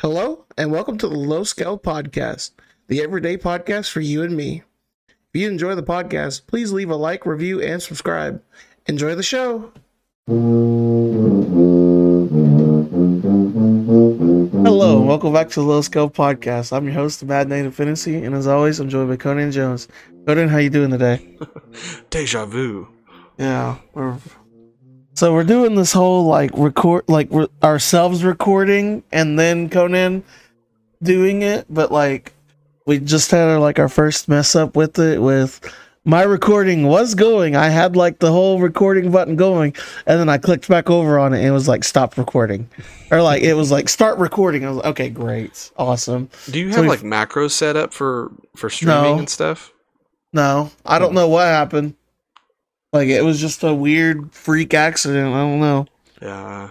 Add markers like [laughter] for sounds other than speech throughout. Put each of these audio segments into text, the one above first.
Hello, and welcome to the Low Scale Podcast, the everyday podcast for you and me. If you enjoy the podcast, please leave a like, review, and subscribe. Enjoy the show. Hello, and welcome back to the Low Scale Podcast. I'm your host, the Mad Native Fantasy, and as always, I'm joined by Conan Jones. Conan, how you doing today? [laughs] Deja vu. Yeah, we're so we're doing this whole like record, like re- ourselves recording, and then Conan doing it. But like, we just had our, like our first mess up with it. With my recording was going, I had like the whole recording button going, and then I clicked back over on it, and it was like stop recording, or like it was like start recording. I was like, okay, great, awesome. Do you have we- like macros set up for for streaming No. and stuff? No, I don't know what happened. Like it was just a weird freak accident. I don't know. Yeah.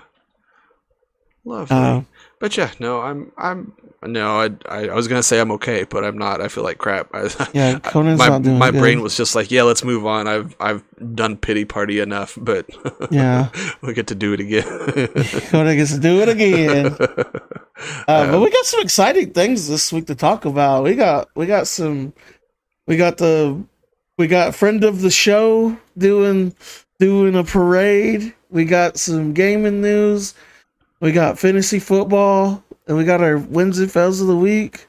Lovely. Uh, but yeah, no, I'm I'm no, I, I I was gonna say I'm okay, but I'm not. I feel like crap. I, yeah, [laughs] Conan's my not doing my good. brain was just like, yeah, let's move on. I've I've done pity party enough, but [laughs] Yeah. we get to do it again. [laughs] Conan gets to do it again. Uh, but we got some exciting things this week to talk about. We got we got some we got the we got friend of the show doing doing a parade. We got some gaming news. We got fantasy football, and we got our wins and fails of the week.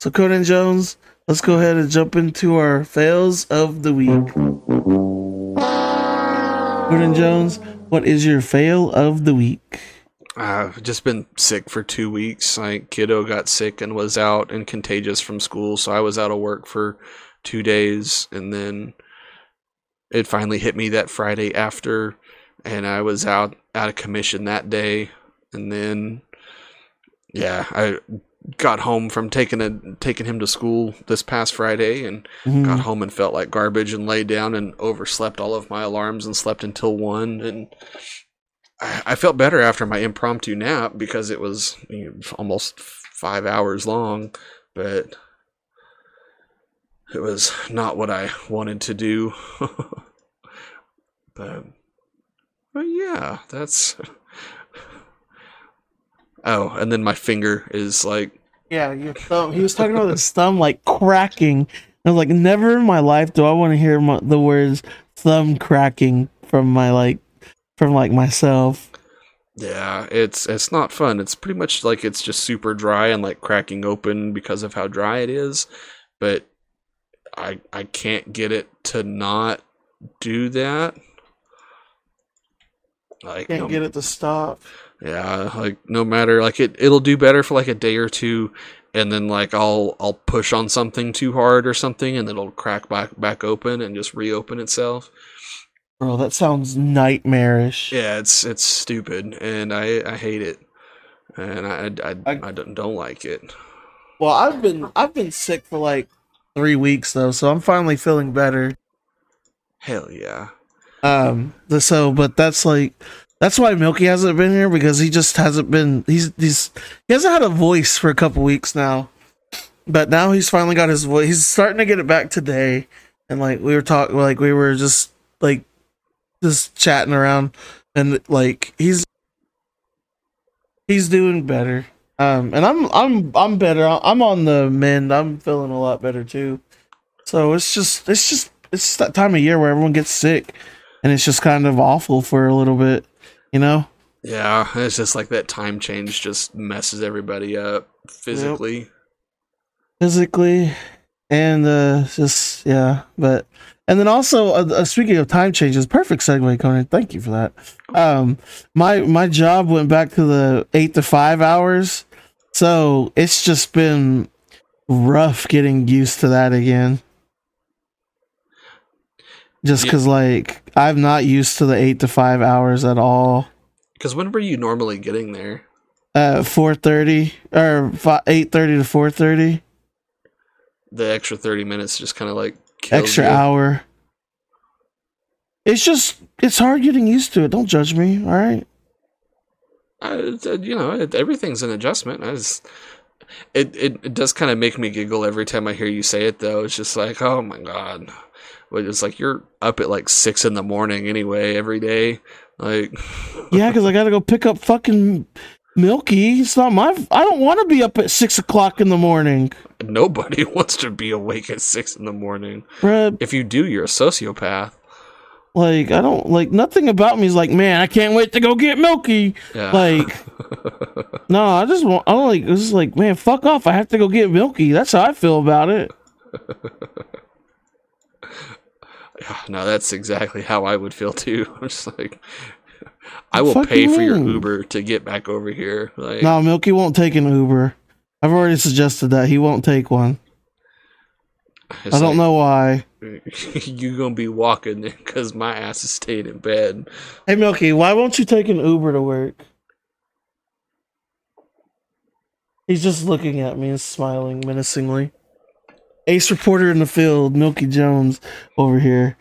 So Conan Jones, let's go ahead and jump into our fails of the week. Conan Jones, what is your fail of the week? I've just been sick for two weeks. My kiddo got sick and was out and contagious from school, so I was out of work for two days, and then it finally hit me that Friday after, and I was out out of commission that day, and then yeah, I got home from taking a taking him to school this past Friday and Mhm. got home and felt like garbage and laid down and overslept all of my alarms and slept until one and I, I felt better after my impromptu nap because it was you know, almost five hours long, but it was not what I wanted to do. [laughs] but, but yeah, that's. Oh, and then my finger is like Yeah, your thumb. He was talking about his thumb like cracking. I was like, never in my life do I want to hear my, the words thumb cracking from my like from like myself. Yeah, it's it's not fun. It's pretty much like it's just super dry and like cracking open because of how dry it is, but I I can't get it to not do that. Like Can't no, get it to stop. yeah, like no matter like it it'll do better for like a day or two and then like I'll I'll push on something too hard or something and it'll crack back back open and just reopen itself. Bro, that sounds nightmarish. Yeah, it's it's stupid and I I hate it. And I I, I, I- I don't, don't like it. Well, I've been I've been sick for like three weeks though, so I'm finally feeling better. Hell yeah. Um, the, so but that's like that's why Milky hasn't been here because he just hasn't been. He's he's he hasn't had a voice for a couple weeks now, but now he's finally got his voice. He's starting to get it back today, and like we were talking, like we were just like just chatting around, and like he's he's doing better. Um, and I'm I'm I'm better. I'm on the mend. I'm feeling a lot better too. So it's just it's just it's that time of year where everyone gets sick, and it's just kind of awful for a little bit, you know. Yeah, it's just like that time change just messes everybody up physically. physically and uh just yeah but and then also uh, uh, speaking of time changes perfect segue conan thank you for that um my my job went back to the eight to five hours so it's just been rough getting used to that again just Yeah. because like i'm not used to the eight to five hours at all Because when were you normally getting there? uh 4.30 or 8.30 to 4.30 The extra 30 minutes just kind of like extra you. hour. It's just it's hard getting used to it. Don't judge me, all right? I, uh, you know, everything's an adjustment. I just, it, it, it does kind of make me giggle every time I hear you say it, though. It's just like, oh my god. It's like you're up at like six in the morning anyway, every day. Like, [laughs] Yeah, because I got to go pick up fucking Milky, it's not my. I don't want to be up at six o'clock in the morning, Nobody [laughs] wants to be awake at six in the morning. bruh. If you do, you're a sociopath. Like I don't like nothing about me is like, man, I can't wait to go get Milky. Yeah. Like, [laughs] no, I just want. I don't like. It's just like, man, fuck off. I have to go get Milky. That's how I feel about it. [laughs] No, that's exactly how I would feel too. [laughs] I'm just like, I will pay for your? Uber to get back over here. Like, No, Milky won't take an Uber. I've already suggested that he won't take one. It's I don't like, know why. [laughs] you gonna be walking because my ass is staying in bed. Hey, Milky, why won't you take an Uber to work? He's just looking at me and smiling menacingly. Ace reporter in the field, Milky Jones over here.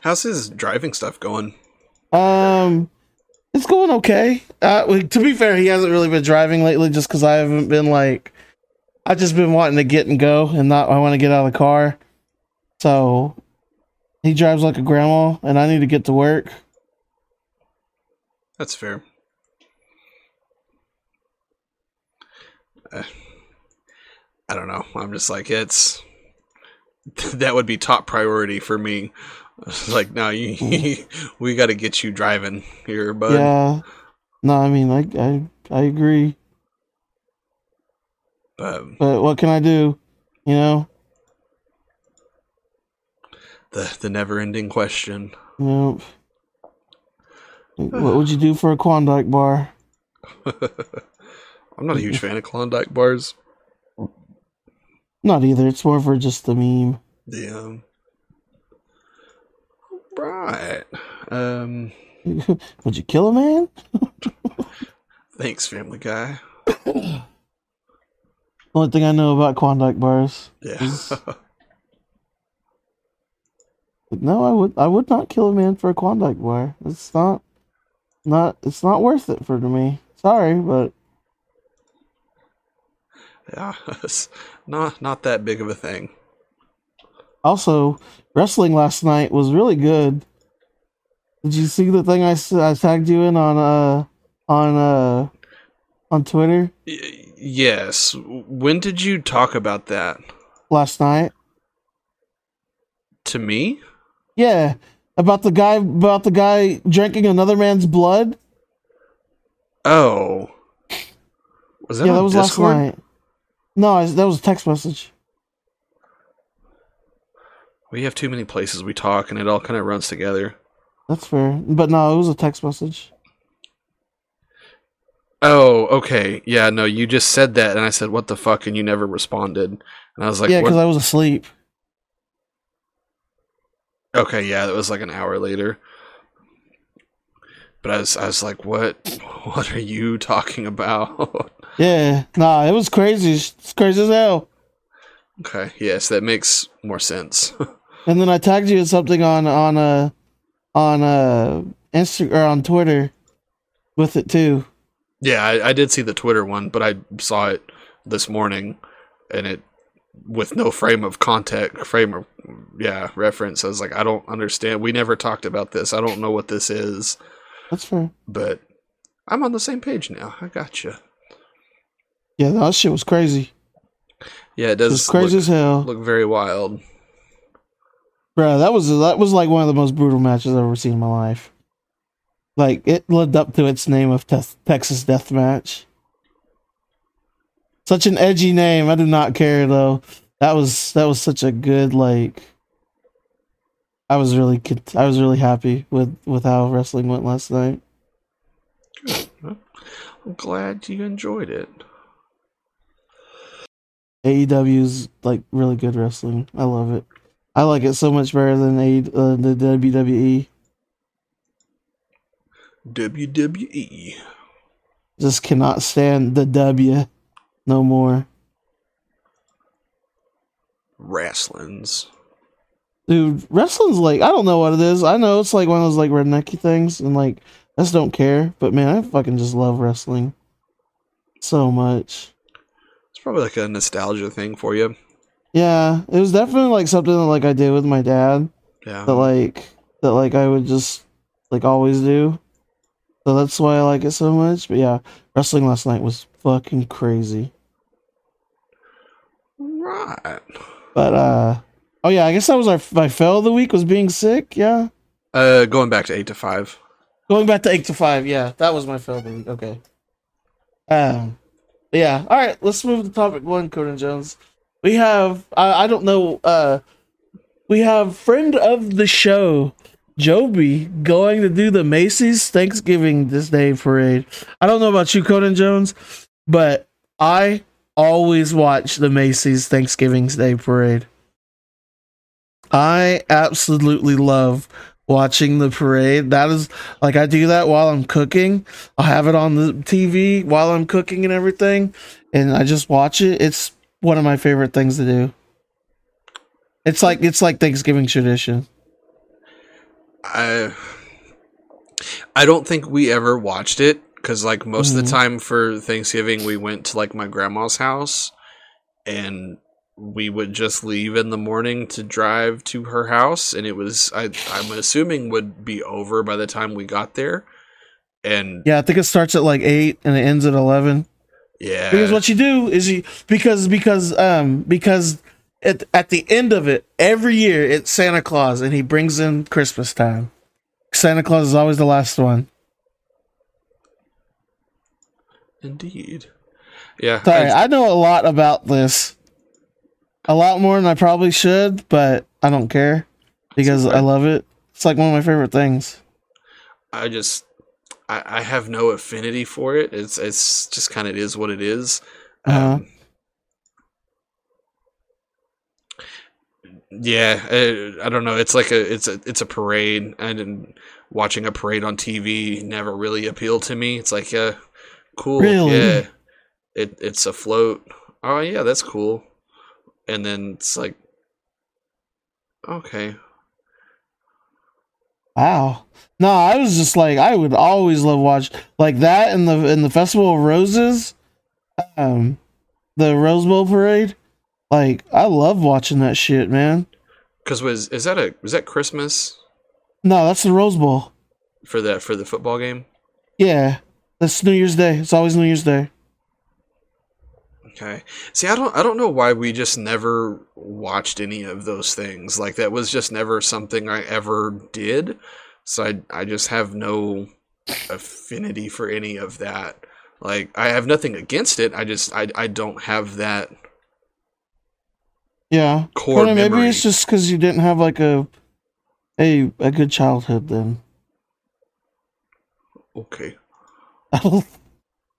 How's his driving stuff going? Um, it's going okay. Uh, to be fair, he hasn't really been driving lately, just because I haven't been like, I've just been wanting to get and go, and not I want to get out of the car. So he drives like a grandma, and I need to get to work. That's fair. Uh, I don't know. I'm just like it's [laughs] that would be top priority for me. [laughs] Like, no, you, [laughs] we got to get you driving here, bud. yeah. No, I mean, I I I agree, But but what can I do? You know, the the never ending question. know. What would you do for a Klondike bar? [laughs] I'm not a huge fan of Klondike bars. Not either. It's more for just the meme. Um, right. [laughs] Um, would you kill a man? [laughs] thanks, Family Guy. [coughs] Only thing I know about Klondike bars. Yeah. [laughs] But no, I would I would not kill a man for a Klondike bar. It's not not it's not worth it for me. Sorry, but yeah. [laughs] It's not not that big of a thing. also wrestling last night was really good. Did you see the thing I, I tagged you in on uh on uh on Twitter Y- yes. When did you talk about that last night? to me? Yeah, about the guy about the guy drinking another man's blood. Oh. Was that yeah, that was Discord? last night. No, I, that was a text message. We have too many places we talk, and it all kind of runs together. That's fair, but no, it was a text message. Oh, okay. Yeah, no, you just said that, and I said, "What the fuck?" and you never responded, and I was like, yeah, because I was asleep. Okay, yeah, that was like an hour later. But I was, I was like, "What? [laughs] What are you talking about?" [laughs] Yeah, nah, it was crazy. It's crazy as hell. okay, yes, that makes more sense. [laughs] And then I tagged you in something on on uh on uh Insta or on Twitter with it too. Yeah, I, I did see the Twitter one, but I saw it this morning, and it with no frame of contact, frame of yeah reference. I was like, I don't understand. We never talked about this. I don't know what this is, That's fair. but I'm on the same page now. I got you. Yeah, that shit was crazy. Yeah, it does was crazy look, as hell, look very wild. bro. That was that was like one of the most brutal matches I've ever seen in my life. Like it lived up to its name of Te- Texas Death Match. Such an edgy name. I do not care though. That was that was such a good like. I was really I was really happy with with how wrestling went last night. I'm glad you enjoyed it. AEW's like really good wrestling. I love it. I like it so much better than A uh, the WWE. WWE Just cannot stand the W no more. wrestlings. Dude, wrestling's like I don't know what it is. I know it's like one of those like rednecky things and like I just don't care. But man, I fucking just love wrestling so much. It's probably like a nostalgia thing for you. Yeah, it was definitely like something that like I did with my dad. Yeah. that like that like I would just like always do. So that's why I like it so much. But yeah, wrestling last night was fucking crazy. Right. But uh oh yeah, I guess that was our my fail of the week was being sick. Yeah, Uh, going back to eight to five. going back to eight to five. Yeah, that was my fail of the week. Okay. Um, yeah. All right, let's move to topic one, Conan Jones. We have I I don't know. Uh, we have friend of the show. Joby going to do the Macy's Thanksgiving this day parade. I don't know about you, Conan Jones, but I always watch the Macy's Thanksgiving Day parade. I absolutely love watching the parade. That is like I do that while I'm cooking. I'll have it on the TV while I'm cooking and everything, and I just watch it. It's one of my favorite things to do. It's like it's like Thanksgiving tradition. I I don't think we ever watched it because like most of Mhm. the time for Thanksgiving we went to like my grandma's house and we would just leave in the morning to drive to her house and it was I I'm assuming would be over by the time we got there and Yeah, I think it starts at like eight and it ends at eleven. yeah Because what you do is you because because um because at at the end of it every year it's Santa Claus and he brings in Christmas time. Santa Claus is always the last one. indeed yeah Sorry, I- I know a lot about this. A lot more than I probably should, but I don't care because. I love it. It's like one of my favorite things. I just I, I have no affinity for it. It's it's just kind of is what it is. Uh-huh. Um, yeah, I, I don't know. It's like a it's a it's a parade, and watching a parade on TV never really appealed to me. It's like, yeah, cool, Really? yeah. It it's a float. Oh yeah, that's cool. And then it's like, okay, Wow. No, I was just like I would always love watch like that in the in the Festival of Roses, um, the Rose Bowl parade. Like I love watching that shit, man. because was is that a was that Christmas No, that's the Rose Bowl. for that for the football game? Yeah, that's New Year's Day. It's always New Year's Day. Okay. See, I don't I don't know why we just never watched any of those things. Like that was just never something I ever did. So I I just have no affinity for any of that. Like I have nothing against it. I just I I don't have that Yeah, core Conan, maybe memory. it's just because you didn't have like a a a good childhood then. okay. [laughs] no,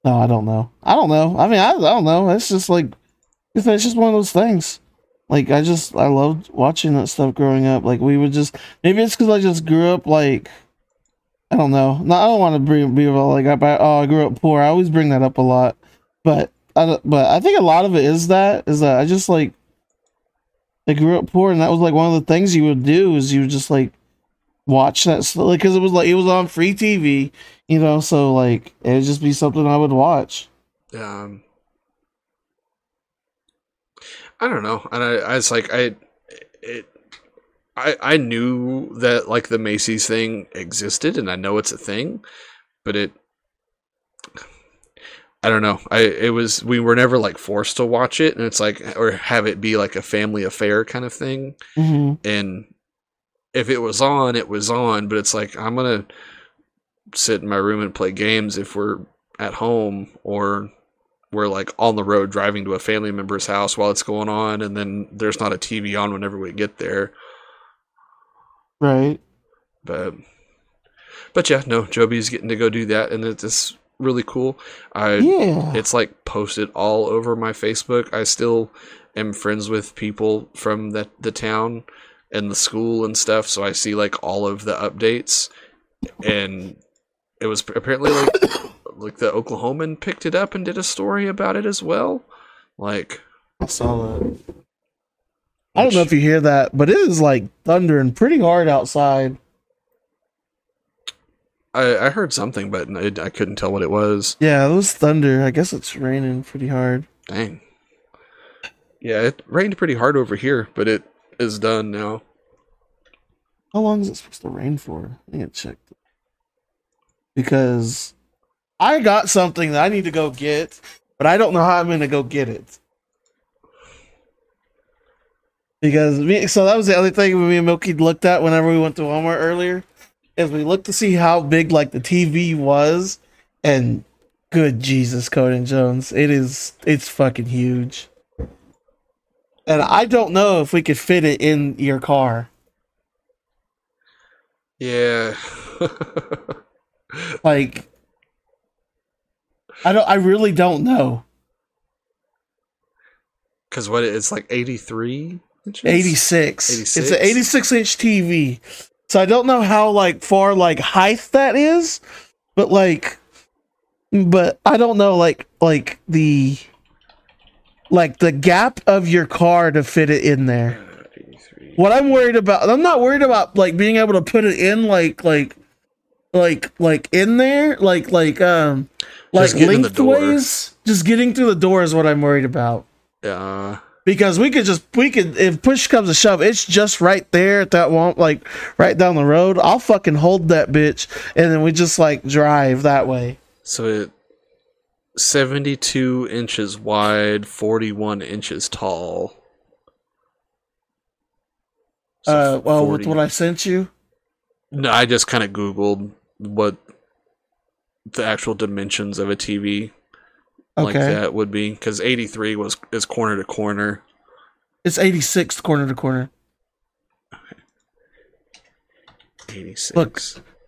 I don't know. I don't know. I mean, I, I don't know. It's just like it's, it's just one of those things. Like I just I loved watching that stuff growing up. Like we would just maybe it's because I just grew up like I don't know. No, I don't want to bring be all like I oh I grew up poor. I always bring that up a lot, but I but I think a lot of it is that is that I just like I grew up poor and that was like one of the things you would do is you would just like watch that like because it was like it was on free TV you know so like it would just be something i would watch Um I don't know. And I, I was like I it I I knew that like the Macy's thing existed and I know it's a thing, but it I don't know. I it was we were never like forced to watch it and it's like or have it be like a family affair kind of thing. mm-hmm. And if it was on, it was on, but it's like I'm going to sit in my room and play games if we're at home or we're like on the road driving to a family member's house while it's going on and then there's not a TV on whenever we get there. right But but yeah, no, Joby's getting to go do that and it's it's really cool. I yeah it's like posted all over my Facebook. I still am friends with people from the the town and the school and stuff, so I see like all of the updates. And it was apparently like [coughs] like the Oklahoman picked it up and did a story about it as well. Like i saw that i don't know if you hear that but it is like thundering pretty hard outside I, I heard something, but I, I couldn't tell what it was. yeah it was thunder i guess it's raining pretty hard Dang. Yeah, it rained pretty hard over here, but it is done now. how long is it supposed to rain for i need to check because I got something that I need to go get, but I don't know how I'm going to go get it. Because me, so that was the other thing me and Milky looked at whenever we went to Walmart earlier, is we looked to see how big like the TV was, and good Jesus, Conan Jones, it is it's fucking huge. And I don't know if we could fit it in your car. Yeah. [laughs] Like I don't I really don't know. Cause what it's like eighty three? 86. 86? It's an 86 inch TV. So I don't know how like far like height that is, but like but I don't know like like the like the gap of your car to fit it in there. What I'm worried about I'm not worried about like being able to put it in like like like like in there like like um like Just get in the door. lengthways just getting through the door is what I'm worried about Yeah. Because we could just we could if push comes to shove it's just right there at that one like right down the road. I'll fucking hold that bitch and then we just like drive that way. So it seventy two inches wide, forty one inches tall. So uh well 40 with what i sent you? No, I just kind of Googled what the actual dimensions of a TV like that would be because 83 was is corner to corner. it's 86 corner to corner 86. Look.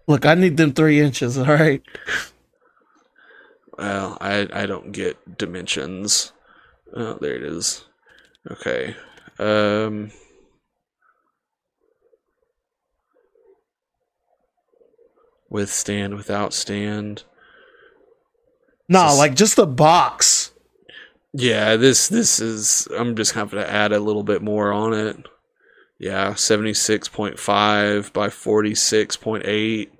look i need them three inches all right Well, I I don't get dimensions. Oh, there it is. Okay. Um. With stand, without stand. No Just- like just the box Yeah, this this is. I'm just having to add a little bit more on it. Yeah, seventy six point five by forty six point eight.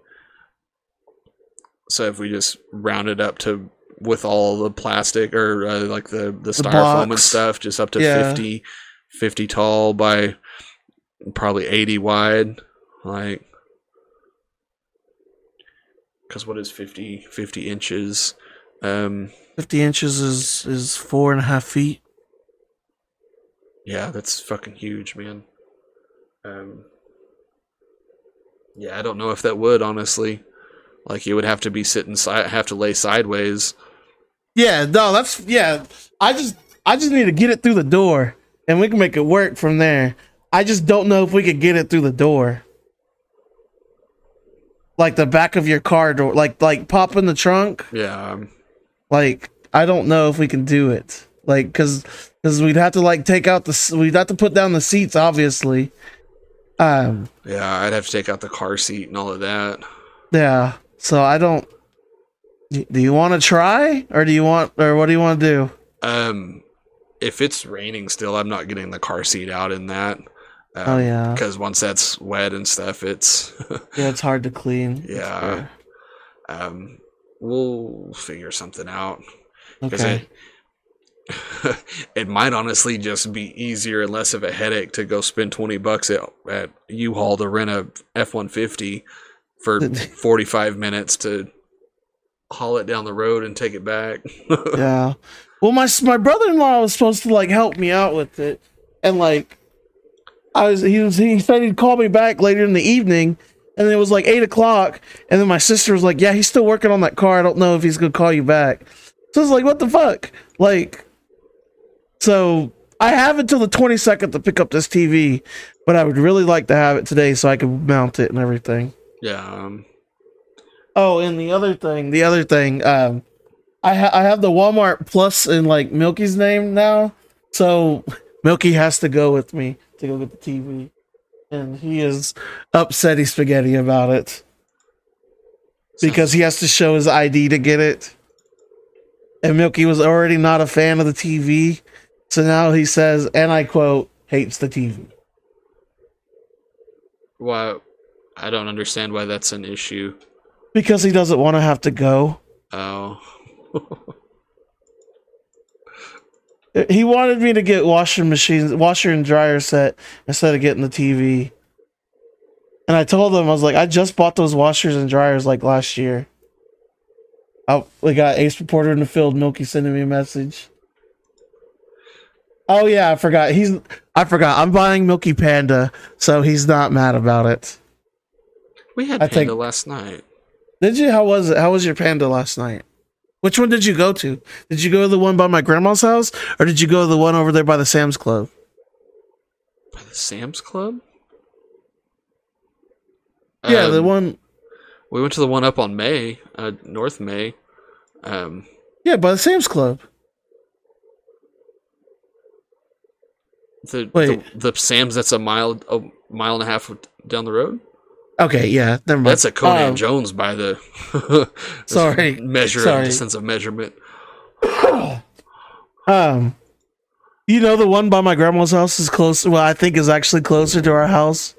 So if we just round it up to with all the plastic or uh, like the the styrofoam and stuff, just up to Yeah. 50, 50 tall by probably eighty wide, like. Because what is 50, 50 inches? Um, 50 inches is is four and a half feet Yeah, that's fucking huge, man. Um, yeah, I don't know if that would honestly. Like, you would have to be sitting side, have to lay sideways. yeah no that's yeah i just i just need to get it through the door and we can make it work from there i just don't know if we could get it through the door like the back of your car door like like pop in the trunk Yeah, um, like i don't know if we can do it like because because we'd have to like take out the we'd have to put down the seats obviously um yeah, I'd have to take out the car seat and all of that. yeah so i don't do you want to try or do you want or what do you want to do Um, if it's raining still, I'm not getting the car seat out in that. Um, Oh, yeah. because once that's wet and stuff, it's [laughs] yeah it's hard to clean Yeah. um, we'll figure something out. okay it, [laughs] it might honestly just be easier and less of a headache to go spend 20 bucks at, at u-haul to rent a f-150 for [laughs] 45 minutes to haul it down the road and take it back [laughs] yeah. Well, my my brother in law was supposed to like help me out with it, and like, I was he was he said he'd call me back later in the evening, and it was like eight o'clock, and then my sister was like, "Yeah, he's still working on that car. I don't know if he's gonna call you back." So I was like, "What the fuck?" Like, so I have until the twenty second to pick up this TV, but I would really like to have it today so I can mount it and everything. yeah um, Oh, and the other thing, the other thing, um, I ha- I have the Walmart Plus in like Milky's name now, so Milky has to go with me to go get the TV, and he is upsetty spaghetti about it. Because he has to show his ID to get it, and Milky was already not a fan of the TV, so now he says, and I quote, hates the TV. why i don't understand why that's an issue. Because he doesn't want to have to go. oh [laughs] He wanted me to get washing machines, washer and dryer set instead of getting the TV. And I told him I was like, I just bought those washers and dryers like last year. Oh, we got Ace Reporter in the field. Milky sending me a message. Oh yeah, I forgot. He's I forgot. I'm buying Milky Panda, so he's not mad about it. We had I panda think- last night. Did you? How was it? How was your panda last night? Which one did you go to? Did you go to the one by my grandma's house, or did you go to the one over there by the Sam's Club? By the Sam's Club? Yeah, the Um, one. We went to the one up on May, uh, North May. Um, Yeah, by the Sam's Club. the, Wait. the the Sam's that's a mile a mile and a half down the road. Okay, yeah, never mind. That's a Conan Um, Jones by the [laughs] Sorry. measure Sorry. distance of measurement. [coughs] Um, you know the one by my grandma's house is close. Well, I think is actually closer to our house,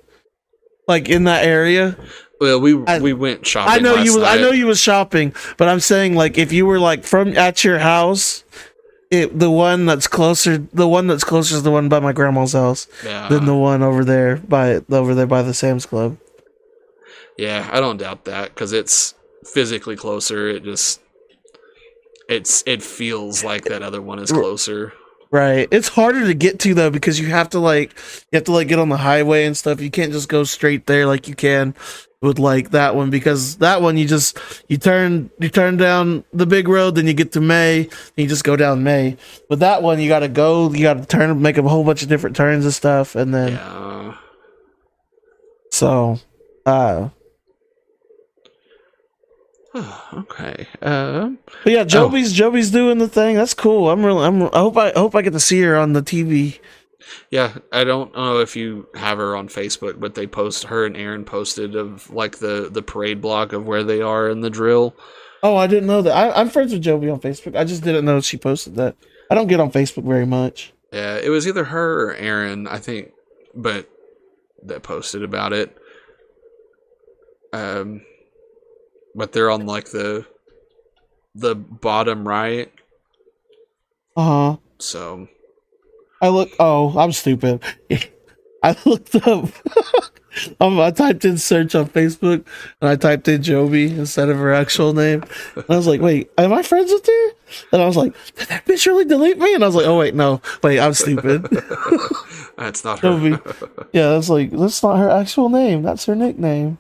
like in that area. Well, we I- we went shopping. I know you. Was, I know you was shopping, but I'm saying like if you were like from at your house, it the one that's closer, the one that's closer is the one by my grandma's house Yeah, than the one over there by over there by the Sam's Club. Yeah, I don't doubt that because it's physically closer. It just it's it feels like that other one is closer. Right. It's harder to get to though because you have to like you have to like get on the highway and stuff. You can't just go straight there like you can with like that one because that one you just you turn you turn down the big road then you get to May and you just go down May. But that one you got to go, you got to turn make a whole bunch of different turns and stuff and then Yeah, so uh [sighs] okay. Um, but yeah, Joby's Joby's doing the thing. That's cool. I'm really I'm I hope I, I hope I get to see her on the TV. yeah, I don't know if you have her on Facebook, but they post her and Aaron posted of like the the parade block of where they are in the drill. Oh, I didn't know that. I, I'm friends with Joby on Facebook. I just didn't know she posted that. I don't get on Facebook very much. Yeah, it was either her or Aaron, I think, but that posted about it. Um, but they're on like the the bottom right, Uh huh. so I look. Oh, I'm stupid. [laughs] I looked up. [laughs] um, I typed in search on Facebook and I typed in Joby instead of her actual name. And I was like, wait, am I friends with her? And I was like, did that bitch really delete me? And I was like, oh wait, no, wait, I'm stupid. [laughs] that's not her. Joby. yeah, that's like that's not her actual name. That's her nickname.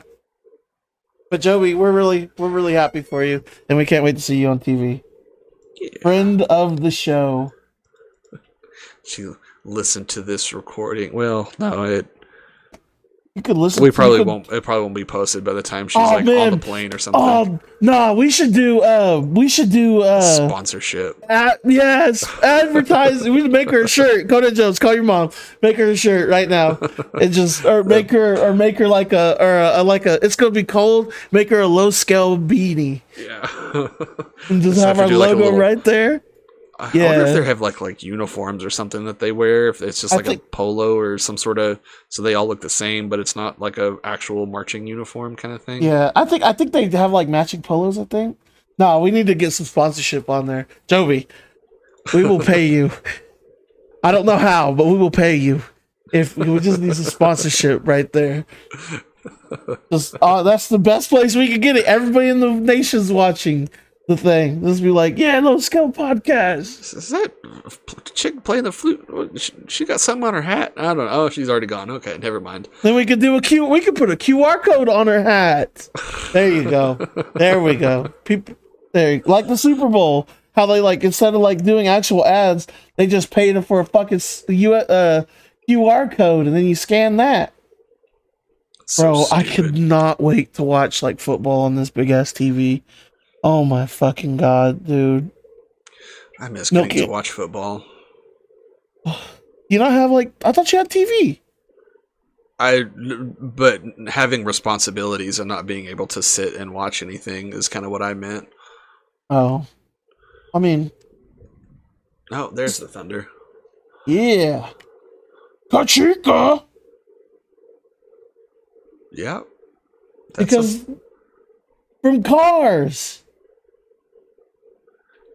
But Joby, we're really we're really happy for you, and we can't wait to see you on TV. Yeah. Friend of the show. [laughs] She listened to this recording. Well, no, it You could listen. we probably could- won't. It probably won't be posted by the time she's Oh, like on the plane or something. Oh no, we should do. Uh, we should do. Uh, Sponsorship. ad- yes, advertise. we should make her a [laughs] shirt. Go to Jones. Call your mom. Make her a shirt right now. And just or [laughs] make her or make her like a or a, like a. It's gonna be cold. Make her a low scale beanie Yeah. [laughs] and just have have our do, like, logo little- right there. I wonder if they have like like uniforms or something that they wear. If it's just like think- a polo or some sort of, so they all look the same, but it's not like a actual marching uniform kind of thing. Yeah, I think I think they have like matching polos. I think. No, we need to get some sponsorship on there, Joby. We will pay you. [laughs] I don't know how, but we will pay you. If we just need some sponsorship right there. [laughs] Just uh, that's the best place we could get it. Everybody in the nation's watching the thing. Just be like, yeah, low scale podcast. Is that chick playing the flute? She, she got something on her hat. I don't know. Oh, she's already gone. Okay, never mind. Then we could do a Q. We could put a QR code on her hat. There you go. There we go. People, there, like the Super Bowl. How they like instead of like doing actual ads, they just paid it for a fucking U, uh, QR code, and then you scan that. So Bro, I could not wait to watch like football on this big ass TV. Oh my fucking god, dude! I miss No getting to watch football. You do not have like I thought you had TV. I, but having responsibilities and not being able to sit and watch anything is kind of what I meant. Oh, I mean, Oh, there's the thunder. yeah, Kachika. Yeah. That's a- because from Cars.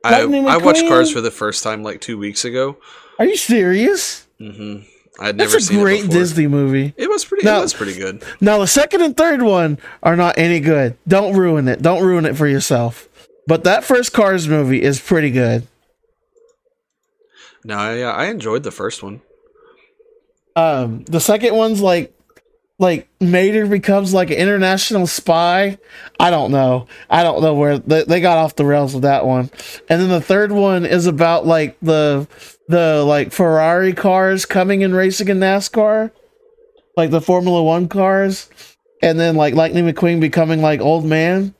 I, Lightning I watched Cars for the first time like two weeks ago. Are you serious? hmm I'd never That's a great. Disney movie. It was pretty. Now- it was pretty good. Now the second and third one are not any good. Don't ruin it. Don't ruin it for yourself. But that first Cars movie is pretty good. No, I, I enjoyed the first one. Um, the second one's like like Mater becomes like an international spy. I don't know. I don't know where they, they got off the rails with that one. And then the third one is about like the the like Ferrari cars coming and racing in NASCAR, like the Formula One cars, and then like Lightning McQueen becoming like old man.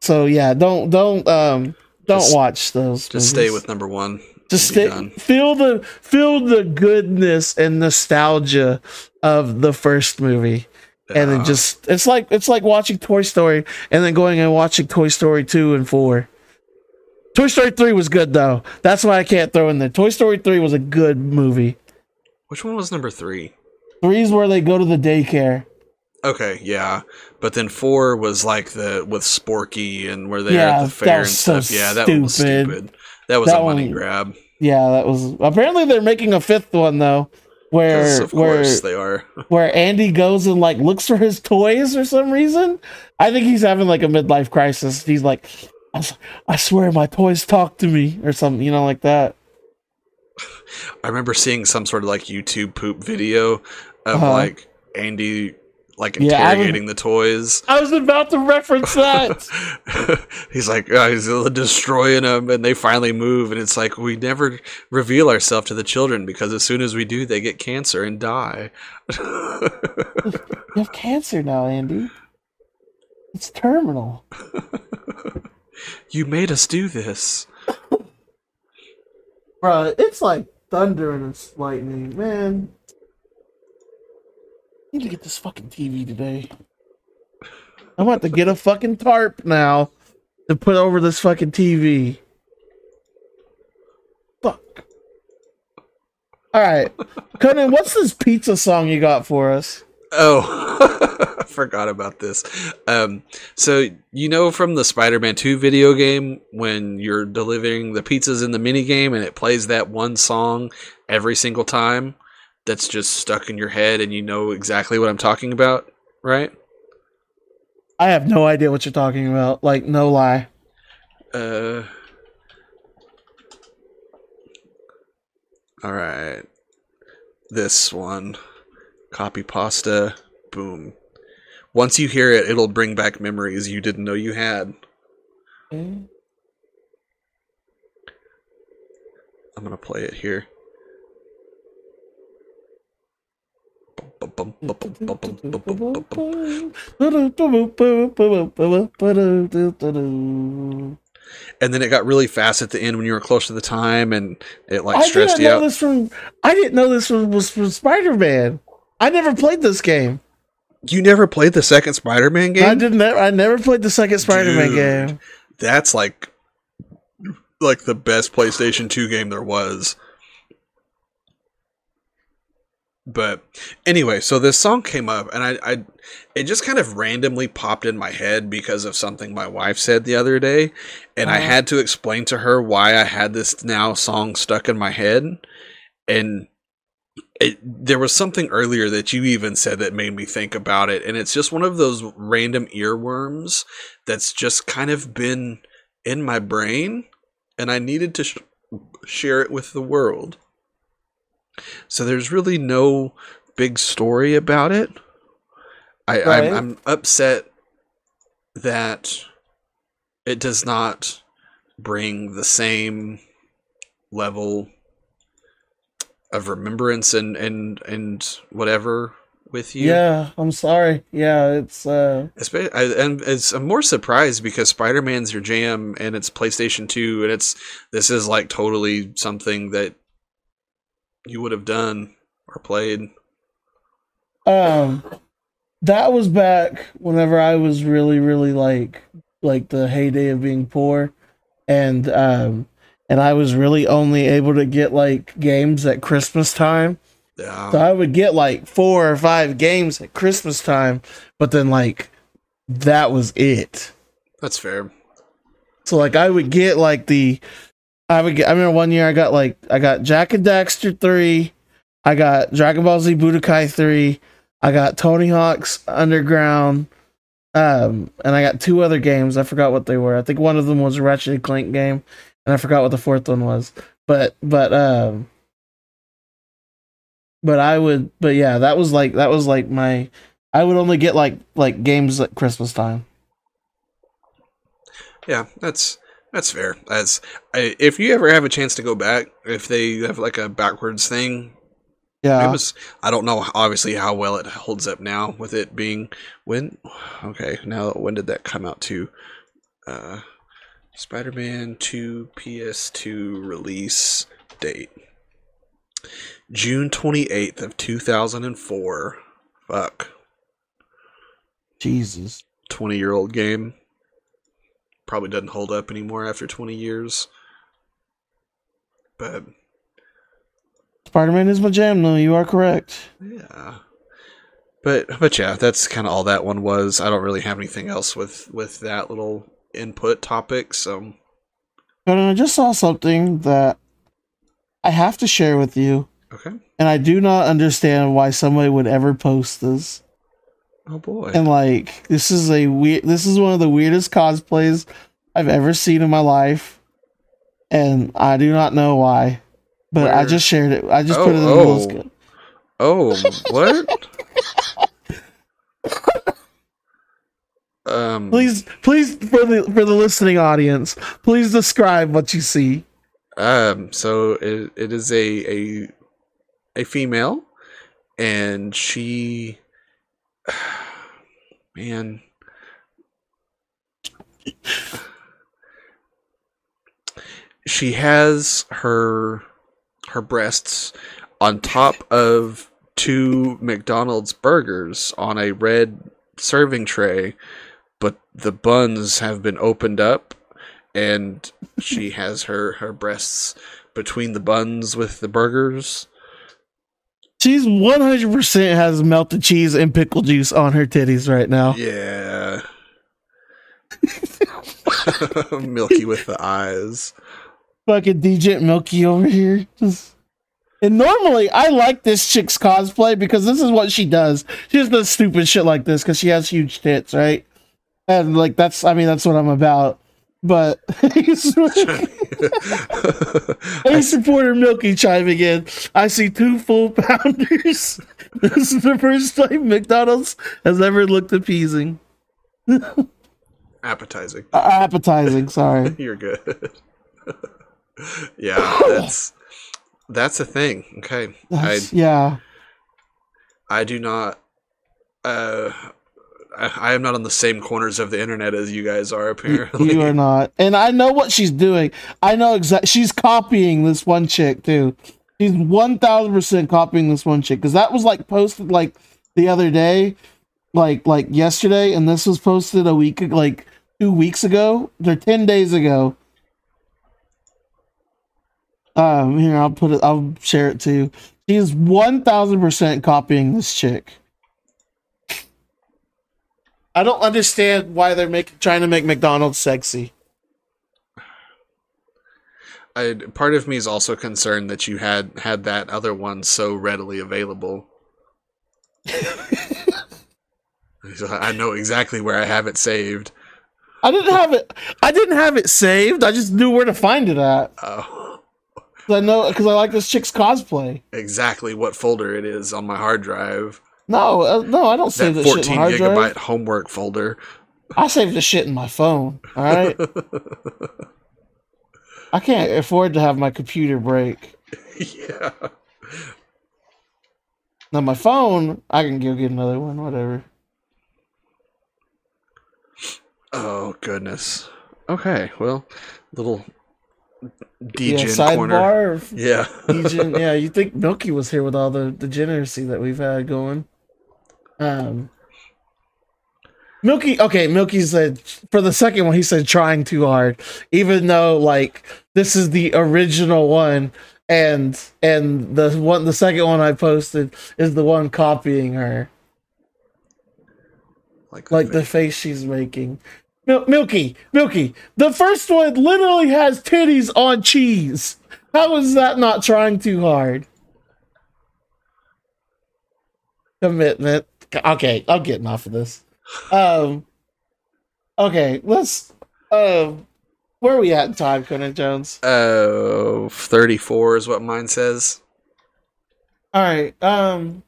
So yeah, don't don't um don't Just- watch those. Just stay with number one. Just stay feel the feel the goodness and nostalgia of the first movie and then just it's like it's like watching toy story and then going and watching toy story 2 and 4 toy story 3 was good though that's why i can't throw in there toy story 3 was a good movie which one was number three? 3 is where they go to the daycare Okay, yeah, but then four was like the with Sporky and where they're Yeah, at the fair and so stuff. Yeah, that one was stupid. stupid. That was That a money one- grab. Yeah that was apparently they're making a fifth one though, where of where course they are. [laughs] where Andy goes and like looks for his toys for some reason. I think he's having like a midlife crisis. He's like, I, swear my toys talk to me or something, you know, like that. I remember seeing some sort of like YouTube poop video of Uh-huh. like Andy like Yeah, interrogating the toys. I was about to reference that. [laughs] he's like uh, he's destroying them and they finally move and it's like we never reveal ourselves to the children because as soon as we do they get cancer and die [laughs] you have cancer now, Andy. It's terminal. [laughs] you made us do this Bro, it's like thunder and it's lightning, man. Need to get this fucking TV today. I'm about to get a fucking tarp now to put over this fucking TV. Fuck. All right, Conan, what's this pizza song you got for us? oh [laughs] forgot about this um so you know from the spider-man 2 video game when you're delivering the pizzas in the mini game and it plays that one song every single time that's just stuck in your head and you know exactly what i'm talking about right I have no idea what you're talking about. Like, no lie. Uh. All right. This one. Copy pasta. Boom. Once you hear it, it'll bring back memories you didn't know you had. Okay. I'm gonna play it here. And then it got really fast at the end when you were close to the time, and it like I stressed you out. this from. I didn't know this was, was from Spider Man. I never played this game. You never played the second Spider-Man game? I didn't. I never played the second Spider Man game. that's like like the best PlayStation 2 game there was. But anyway, so this song came up and I, I it just kind of randomly popped in my head because of something my wife said the other day and I Uh-huh. had to explain to her why I had this now song stuck in my head and it, there was something earlier that you even said that made me think about it and it's just one of those random earworms that's just kind of been in my brain and I needed to sh- share it with the world. So there's really no big story about it. I, Right. I'm, I'm upset that it does not bring the same level of remembrance and and and whatever with you. Yeah, I'm sorry. Yeah, it's uh I, and it's I'm more surprised because Spider Man's your jam and it's PlayStation Two and it's this is like totally something that you would have done or played. um that was back whenever I was really really like like the heyday of being poor and um and I was really only able to get like games at Christmas time. Yeah, So I would get like four or five games at Christmas time, but then like that was it. that's fair. So like I would get like the I would I remember one year I got like I got Jak and Daxter 3, I got Dragon Ball Z Budokai 3, I got Tony Hawk's Underground, Um, and I got two other games. I forgot what they were. I think one of them was a Ratchet and Clank game, and I forgot what the fourth one was. But but um, but I would. But yeah, that was like that was like my. I would only get like like games at Christmas time. Yeah, that's that's fair. As I, if you ever have a chance to go back, if they have like a backwards thing, Yeah, it was. I don't know, obviously, how well it holds up now with it being when. Okay, now when did that come out to? Uh, Spider-Man Two PS2 release date June twenty eighth of two thousand and four. Fuck, Jesus. twenty year old game. Probably doesn't hold up anymore after twenty years. But Spider Man is my jam, though. You are correct. Yeah. But but yeah, that's kind of all that one was. I don't really have anything else with with that little input topic, so But I just saw something that I have to share with you, okay. and I do not understand why somebody would ever post this. Oh boy. And like, this is a weird. This is one of the weirdest cosplays I've ever seen in my life, and I do not know why. But I just shared it. I just Oh, put it in the oh. little sc- Oh, what? [laughs] um Please, please, for the for the listening audience, please describe what you see. um so it, it is a a a female and she [sighs] man she has her her breasts on top of two McDonald's burgers on a red serving tray, but the buns have been opened up and she has her her breasts between the buns with the burgers. She's one hundred percent has melted cheese and pickle juice on her titties right now. Yeah. [laughs] Milky with the eyes. Fucking DJ Milky over here. And normally I like this chick's cosplay because this is what she does. She just does stupid shit like this because she has huge tits, right? And like that's I mean that's what I'm about. But [laughs] [laughs] hey supporter Milky chiming in. I see two full pounders. [laughs] this is the first time McDonald's has ever looked appeasing. Appetizing. Uh, appetizing, sorry. You're good. yeah, that's that's a thing. Okay. I yeah. I do not uh I, I am not on the same corners of the internet as you guys are apparently. You are not. And I know what she's doing. I know exactly. She's copying this one chick too. She's 1000% copying this one chick. Because that was like posted like the other day, like like yesterday. And this was posted a week, like two weeks ago. Or 10 days ago. Um, here, I'll put it, I'll share it too. She's 1000% copying this chick. I don't understand why they're making trying to make McDonald's sexy. I part of me is also concerned that you had had that other one so readily available. [laughs] I know exactly where I have it saved. I didn't have it. I didn't have it saved. I just knew where to find it at. Oh, I know because I like this chick's cosplay. exactly what folder it is on my hard drive. No, uh, no, I don't That save this shit in 14 my hard gigabyte drive. homework folder. I save the shit in my phone. All right. I can't afford to have my computer break. yeah. [laughs] Now my phone, I can go get another one. Whatever. Oh goodness. Okay, well, little Yeah, DJ corner. sidebar. Yeah. Degen, [laughs] yeah, you think Milky was here with all the degeneracy that we've had going? Um, Milky, okay, Milky said for the second one, he said trying too hard, even though like this is the original one, and and the one, the second one I posted is the one copying her, like like the face she's making. Mil- Milky, Milky, the first one literally has titties on cheese. How is that not trying too hard? Commitment. Okay, I'm getting off of this. Um, Okay, let's. Uh, where are we at in time, Conan Jones? Oh, 34 is what mine says. All right. Um,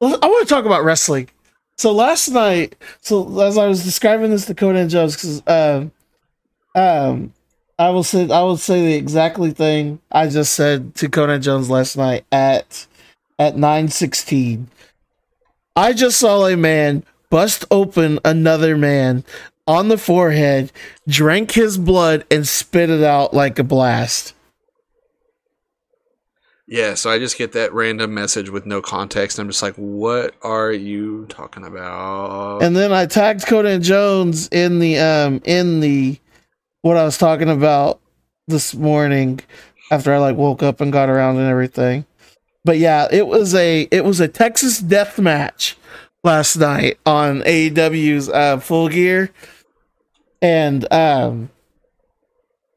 I want to talk about wrestling. So last night, so as I was describing this to Conan Jones, because um, um, I will say I will say the exactly thing I just said to Conan Jones last night at at nine sixteen. I just saw a man bust open another man on the forehead, drank his blood, and spit it out like a blast. Yeah, so I just get that random message with no context. And I'm just like, what are you talking about? And then I tagged Conan Jones in the um in the what I was talking about this morning after I like woke up and got around and everything. But yeah, it was a it was a Texas death match last night on AEW's uh, Full Gear, and um,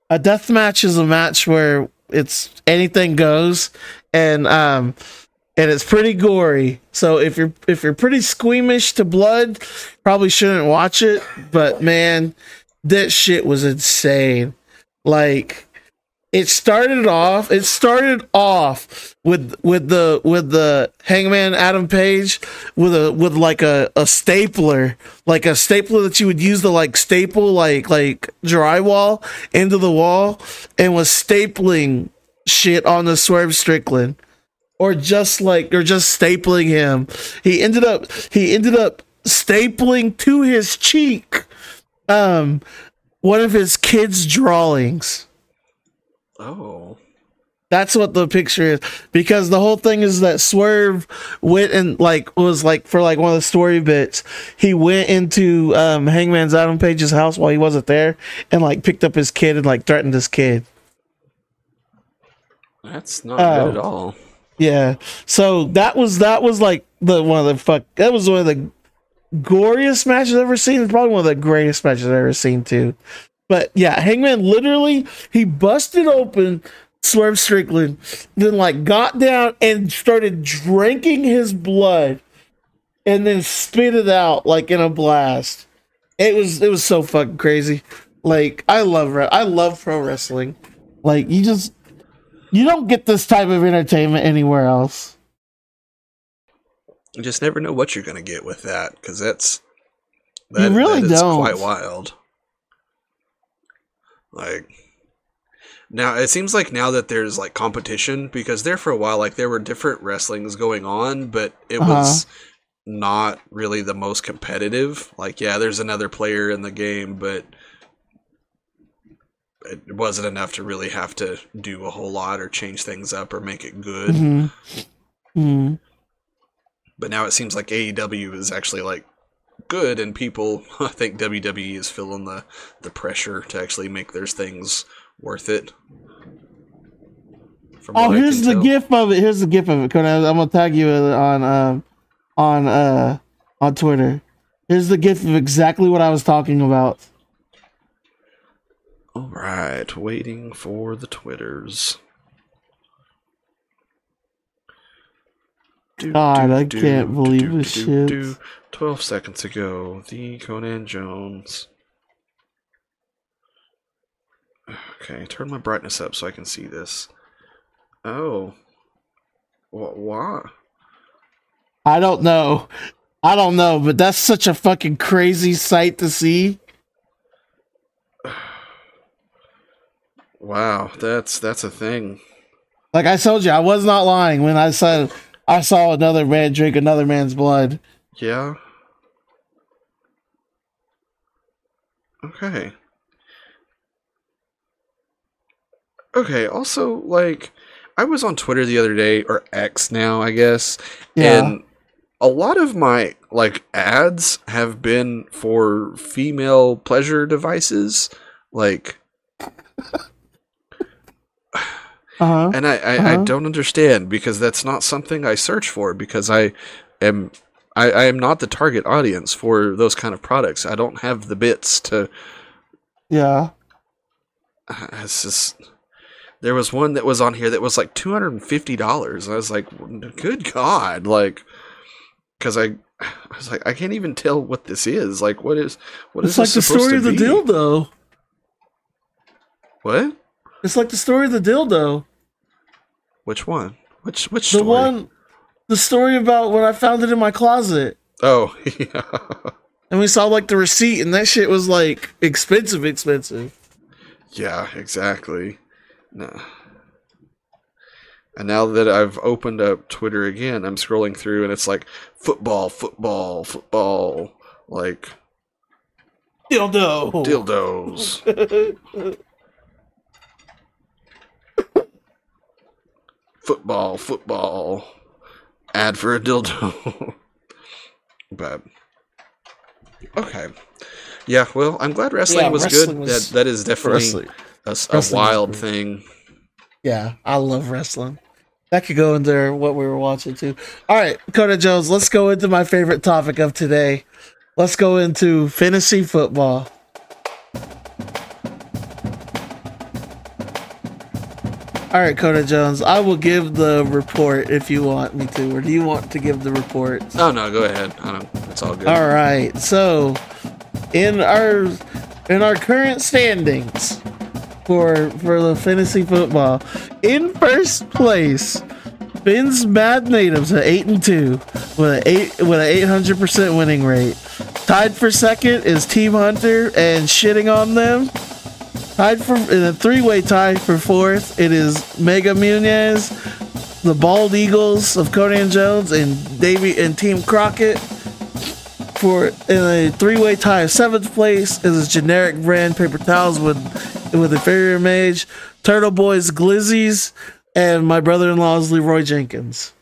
a death match is a match where it's anything goes, and um, and it's pretty gory. So if you're if you're pretty squeamish to blood, probably shouldn't watch it. But man, that shit was insane. Like it started off it started off with with the with the hangman adam page with a with like a, a stapler like a stapler that you would use to like staple like like drywall into the wall and was stapling shit on the swerve strickland. Or just like or just stapling him. He ended up he ended up stapling to his cheek um one of his kids drawings oh. That's what the picture is because the whole thing is that Swerve went and like was like for like one of the story bits. He went into um, Hangman's Adam Page's house while he wasn't there and like picked up his kid and like threatened his kid. That's not good at Oh. all. Yeah. So that was that was like the one of the fuck that was one of the goriest matches I've ever seen. It's probably one of the greatest matches I've ever seen too. But yeah, Hangman literally he busted open Swerve Strickland, then like got down and started drinking his blood and then spit it out like in a blast. It was it was so fucking crazy. Like I love re- I love pro wrestling. Like you just you don't get this type of entertainment anywhere else. You just never know what you're going to get with that because that's. You really that don't. quite wild. Like. Now it seems like now that there's like competition because there for a while like there were different wrestlings going on, but it Uh-huh. was not really the most competitive. Like yeah, there's another player in the game, but it wasn't enough to really have to do a whole lot or change things up or make it good. hmm hmm But now it seems like AEW is actually like good, and people [laughs] I think WWE is feeling the the pressure to actually make their things worth it. Oh, here's the tell. gif of it. Here's the gif of it. Conan. I'm gonna tag you on um on uh on Twitter. Here's the gif of exactly what I was talking about. All right, waiting for the twitters. God, I can't believe this shit. Twelve seconds ago, the Conan Jones. Okay, turn my brightness up so I can see this. Oh, what? Why? I don't know. I don't know, but that's such a fucking crazy sight to see. Wow, that's that's a thing. Like I told you, I was not lying when I said I saw another man drink another man's blood. Yeah. Okay. Okay, also, like, I was on Twitter the other day, or X now, I guess, Yeah. and a lot of my, like, ads have been for female pleasure devices. Like, Uh huh. and I, I, I Uh-huh. don't understand because that's not something I search for because I am I, I am not the target audience for those kind of products. I don't have the bits to Yeah. [sighs] it's just there was one that was on here that was like two hundred and fifty dollars. I was like, good God, like because I, I was like, I can't even tell what this is. Like, what is what It's is like the story of the be? dildo. What? It's like the story of the dildo. Which one? Which which The story? one, the story about when I found it in my closet. Oh, [laughs] yeah. And we saw like the receipt, and that shit was like expensive, expensive. Yeah, exactly. No. And now that I've opened up Twitter again, I'm scrolling through and it's like football, football, football, like Dildo. dildos. [laughs] football, football. Ad for a dildo. [laughs] but okay. Yeah, well, I'm glad wrestling Yeah, was wrestling good. was- that that is definitely a, a, s- a wrestling was wild thing. Yeah, I love wrestling. That could go into what we were watching too. All right, Conan Jones, let's go into my favorite topic of today. Let's go into fantasy football. All right, Conan Jones, I will give the report if you want me to, or do you want to give the report? Oh no, go ahead. I don't. It's all good. All right. So, in our in our current standings for for the fantasy football, in first place, Finn's Mad Natives at eight and two with an eight with an eight hundred percent winning rate. Tied for second is Team Hunter and shitting on them. Tied for in a three way tie for fourth, it is Mega Munez, the Bald Eagles of Conan Jones, and Davy and Team Crockett for in a three-way tie. Seventh place is generic brand paper towels with with inferior mage, Turtle Boys Glizzies, and my brother-in-law's Leroy Jenkins.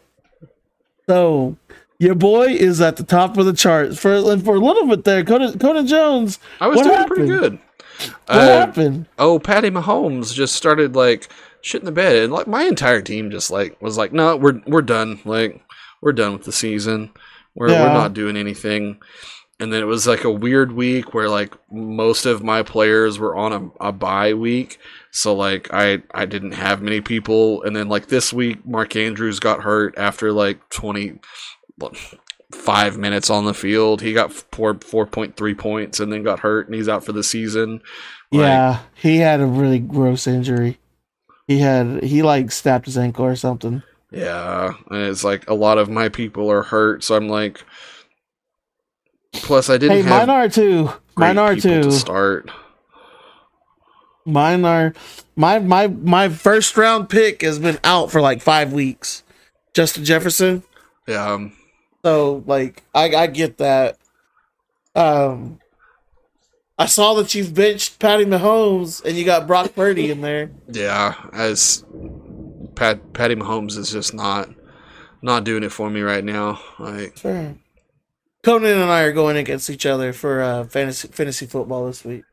So your boy is at the top of the chart for for a little bit there. Conan, Conan Jones. I was doing happened? pretty good. What Uh, happened? oh, Patty Mahomes just started like shit in the bed, and like my entire team just like was like, no, we're we're done. Like we're done with the season. We're Yeah. we're not doing anything. And then it was like a weird week where like most of my players were on a, a bye week, so like I I didn't have many people. And then like this week, Mark Andrews got hurt after like twenty five minutes on the field. He got four four point three points and then got hurt, and he's out for the season. Like, yeah, he had a really gross injury. He had he like snapped his ankle or something. Yeah, and it's like a lot of my people are hurt, so I'm like. Plus, I didn't Hey, have mine are too. Mine are too. to start. Mine are my my my first round pick has been out for like five weeks. Justin Jefferson. Yeah, um, So like I I get that. Um I saw that you've benched Patty Mahomes and you got Brock Purdy in there. yeah. As Pat Patty Mahomes is just not not doing it for me right now. Like, Sure. Conan and I are going against each other for uh fantasy fantasy football this week.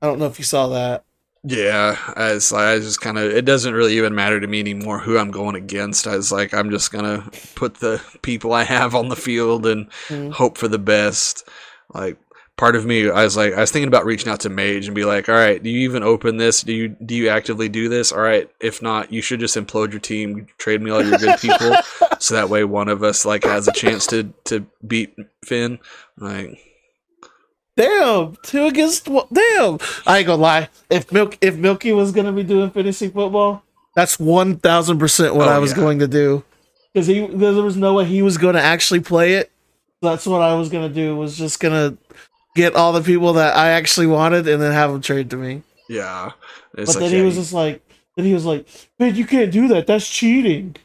I don't know if you saw that. Yeah, as I just kind of it doesn't really even matter to me anymore who I'm going against. I was like, I'm just gonna put the people I have on the field and Mhm. hope for the best. Like part of me, I was like, I was thinking about reaching out to Mage and be like, all right, do you even open this? Do you do you actively do this? All right, if not, you should just implode your team, trade me all your good people, [laughs] so that way one of us like has a chance to to beat Finn. Like, Damn, two against one. Damn, I ain't gonna lie. If Milk, if Milky was gonna be doing fantasy football, that's one thousand percent what Oh, I was yeah. going to do. Because he, because there was no way he was going to actually play it. That's what I was gonna do. Was just gonna get all the people that I actually wanted and then have them trade to me. yeah, but like, then he yeah, was just like, then he was like, man, you can't do that. That's cheating.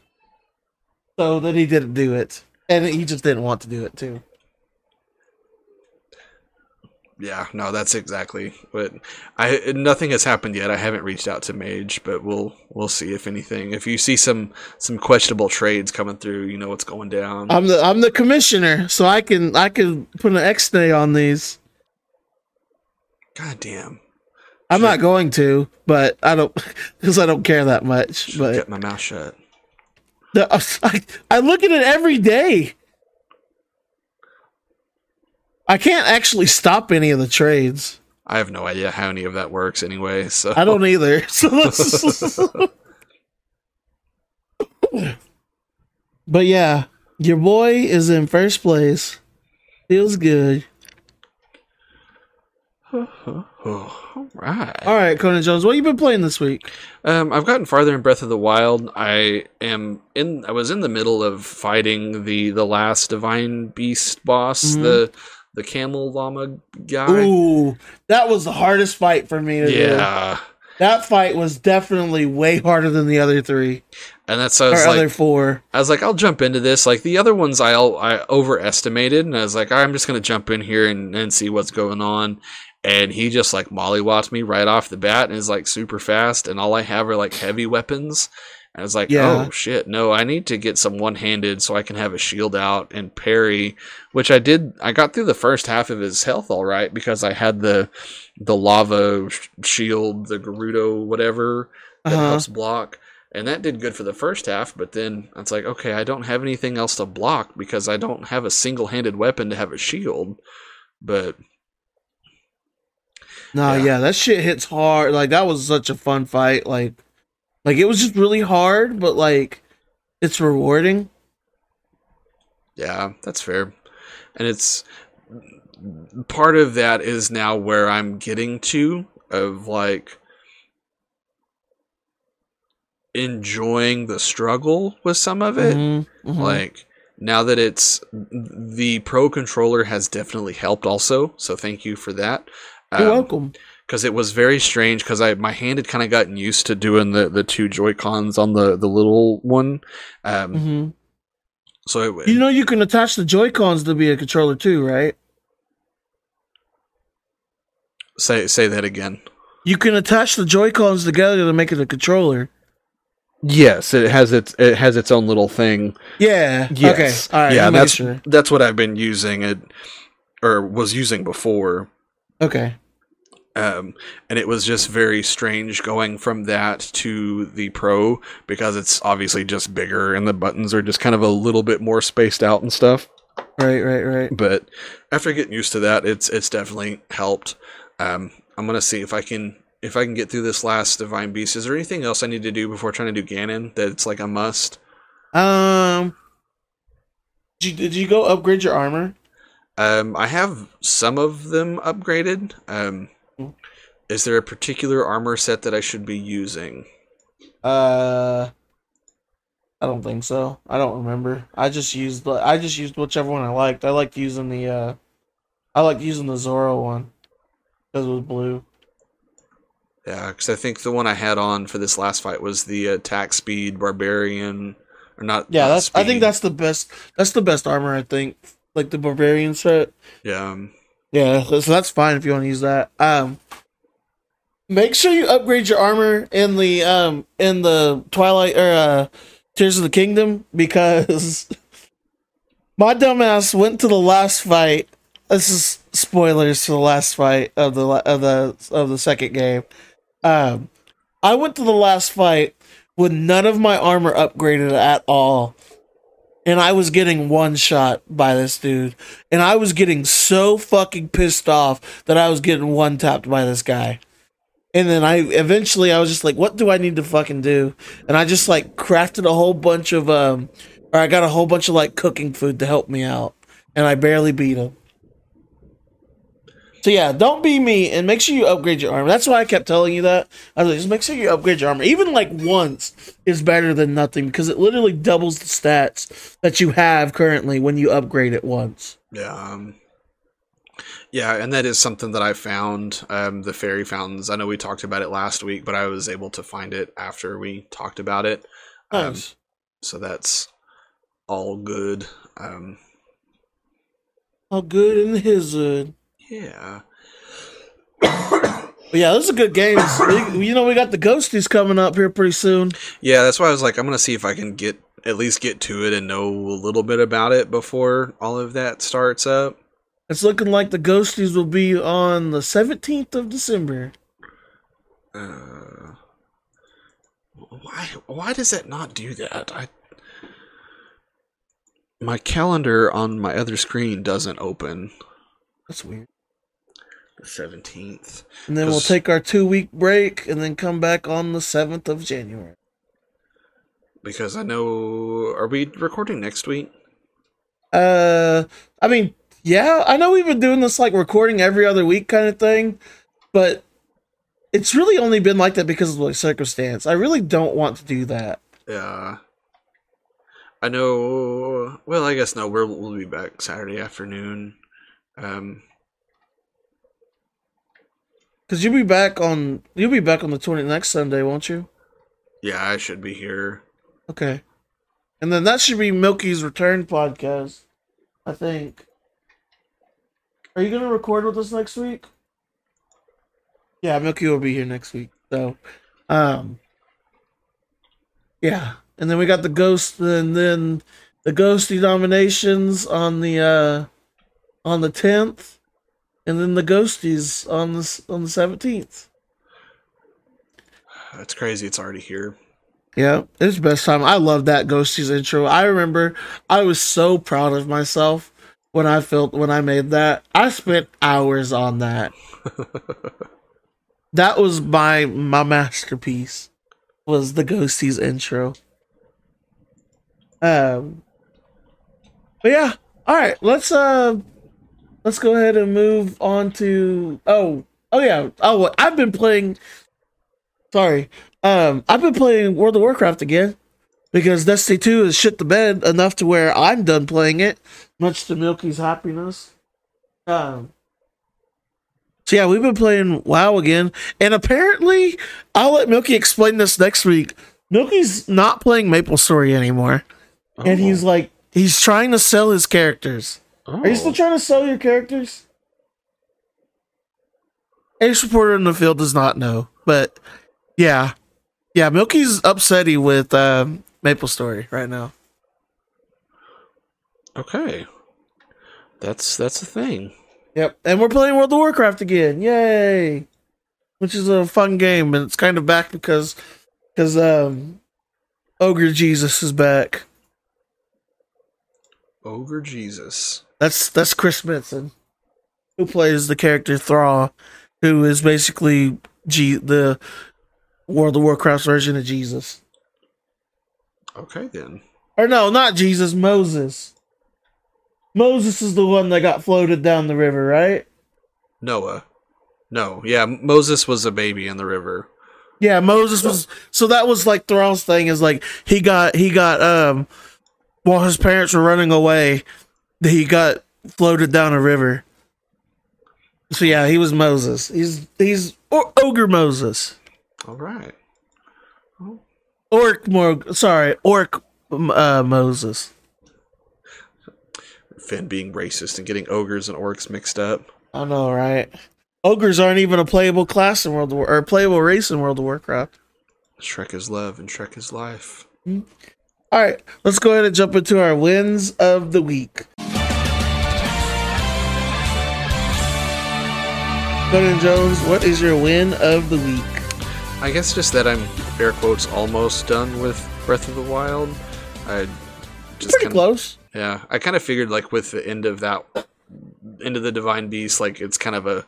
So then he didn't do it, and he just didn't want to do it too. Yeah, no, that's exactly. But I nothing has happened yet. I haven't reached out to Mage, but we'll we'll see if anything. If you see some some questionable trades coming through, you know what's going down. I'm the I'm the commissioner, so I can I can put an X day on these. God damn, I'm not going to, but I don't [laughs] because I don't care that much. But get my mouth shut. the, [laughs] I, I look at it every day. I can't actually stop any of the trades. I have no idea how any of that works anyway. So I don't either. [laughs] So [laughs] but yeah, Your boy is in first place. Feels good. Oh, [sighs] all right. All right, Conan Jones, what have you been playing this week? Um, I've gotten farther in Breath of the Wild. I am in. I was in the middle of fighting the the last divine beast boss, Mhm. the the camel llama guy. Ooh, that was the hardest fight for me to do. yeah, That fight was definitely way harder than the other three and that's I was like, other four. I was like, I'll jump into this. Like the other ones, I I overestimated, and I was like, I'm just gonna jump in here and, and see what's going on. And he just like mollywopped me right off the bat, and is like super fast. And all I have are like heavy weapons. And I was like, Yeah. oh shit, no, I need to get some one handed so I can have a shield out and parry, which I did. I got through the first half of his health all right because I had the the lava sh- shield, the Gerudo whatever that Uh-huh. helps block. And that did good for the first half, but then it's like, okay, I don't have anything else to block because I don't have a single handed weapon to have a shield. But No, Yeah. yeah. that shit hits hard. Like that was such a fun fight. Like, like it was just really hard, but like it's rewarding. yeah, that's fair. And it's part of that is now where I'm getting to of like enjoying the struggle with some of it. Mhm, mhm. like now that it's the pro controller has definitely helped also so thank you for that You're welcome. Because it was very strange because i my hand had kind of gotten used to doing the the two joy cons on the the little one um hmm so it, You know, you can attach the Joy Cons to be a controller too, right? say say that again You can attach the Joy Cons together to make it a controller. yes it has its it has its own little thing Yeah. Yes. Okay. All right. yeah Yeah. that's Sure. that's what i've been using it or was using before Okay. Um, and it was just very strange going from that to the pro because it's obviously just bigger and the buttons are just kind of a little bit more spaced out and stuff Right. Right. Right. but after getting used to that it's it's definitely helped um, i'm gonna see if i can if i can get through this last divine beast is there anything else i need to do before trying to do ganon that it's like a must Um. Did you, did you go upgrade your armor? um, i have some of them upgraded um. Is there a particular armor set that i should be using Uh. I don't think so. I don't remember. I just used the. I just used whichever one I liked. I liked using the. uh I liked using the Zora one because it was blue. Yeah, because I think the one I had on for this last fight was the attack speed barbarian, or not? Yeah, not that's. I think that's the best. That's the best armor. I think like the barbarian set. yeah. um, Yeah, so that's fine if you want to use that. Um, make sure you upgrade your armor in the um in the Twilight or uh, Tears of the Kingdom because [laughs] my dumbass went to the last fight. This is spoilers to the last fight of the of the of the second game. Um, I went to the last fight with none of my armor upgraded at all. And I was getting one shot by this dude. And I was getting so fucking pissed off that I was getting one tapped by this guy. And then I eventually I was just like, what do I need to fucking do? And I just like crafted a whole bunch of um or I got a whole bunch of like cooking food to help me out. And I barely beat him. So yeah, don't be me and make sure you upgrade your armor. That's why I kept telling you that. I was like, just make sure you upgrade your armor. Even like once is better than nothing because it literally doubles the stats that you have currently when you upgrade it once. Yeah. Um, yeah, and that is something that I found. Um, the fairy fountains. I know we talked about it last week, but I was able to find it after we talked about it. Um, Nice. so that's all good. Um, How good in his hood. Yeah. Yeah, those are good games. We- you know, we got the ghosties coming up here pretty soon. Yeah, that's why I was like, I'm gonna see if I can get at least get to it and know a little bit about it before all of that starts up. It's looking like the ghosties will be on the 17th of December. Uh, why? Why does it not do that? I my calendar on my other screen doesn't open. That's weird. The seventeenth. And then we'll take our two week break and then come back on the 7th of January. Because I know. Are we recording next week? Uh, I mean, yeah, I know we've been doing this like recording every other week kind of thing, but it's really only been like that because of like circumstance. I really don't want to do that. Yeah. I know. Well, I guess no. We're, we'll be back Saturday afternoon. Um, Cause you'll be back on you'll be back on the twenty next Sunday, won't you? yeah, I should be here. Okay. And then that should be Milky's return podcast. I think. Are you gonna record with us next week? Yeah, Milky will be here next week. So um Yeah. And then we got the ghost and then the ghosty nominations on the uh on the tenth. And then the ghosties on the on the seventeenth. That's crazy. It's already here. Yeah, it's the best time. I love that Ghosties intro. I remember I was so proud of myself when I felt when I made that. I spent hours on that. [laughs] that was my my masterpiece. Was the Ghosties intro. Um But yeah, all right, let's uh let's go ahead and move on to oh, oh yeah. Oh, I've been playing Sorry. Um, I've been playing World of Warcraft again because Destiny 2 has shit the bed enough to where I'm done playing it, much to Milky's happiness. Um, so yeah, we've been playing WoW again, and apparently, I'll let Milky explain this next week. Milky's not playing Maple Story anymore, and he's like, he's trying to sell his characters. Oh. Are you still trying to sell your characters? Ace reporter in the field does not know, but yeah, yeah. Milky's upsetty with um, Maple Story right now. Okay. That's that's a thing. Yep, and we're playing World of Warcraft again. Yay! Which is a fun game, and it's kind of back because because um, Ogre Jesus is back. Ogre Jesus. That's that's Chris Metzen, who plays the character Thrall, who is basically G the World of Warcraft version of Jesus. Okay then. Or no, not Jesus, Moses. Moses is the one that got floated down the river, right? Noah. No, yeah, Moses was a baby in the river. Yeah, Moses was so that was like Thrall's thing is like he got he got um while his parents were running away, he got floated down a river. So yeah, he was Moses. He's he's o- ogre Moses. All right. Orc more sorry, orc uh, Moses. Finn being racist and getting ogres and orcs mixed up. I know, right? Ogres aren't even a playable class in World of War or a playable race in World of Warcraft. Shrek is love and Shrek is life. All right, let's go ahead and jump into our wins of the week. Conan Jones, what is your win of the week? I guess just that I'm air quotes almost done with Breath of the Wild. I just Pretty kinda- close. Yeah, I kind of figured like with the end of that, end of the Divine Beast, like it's kind of a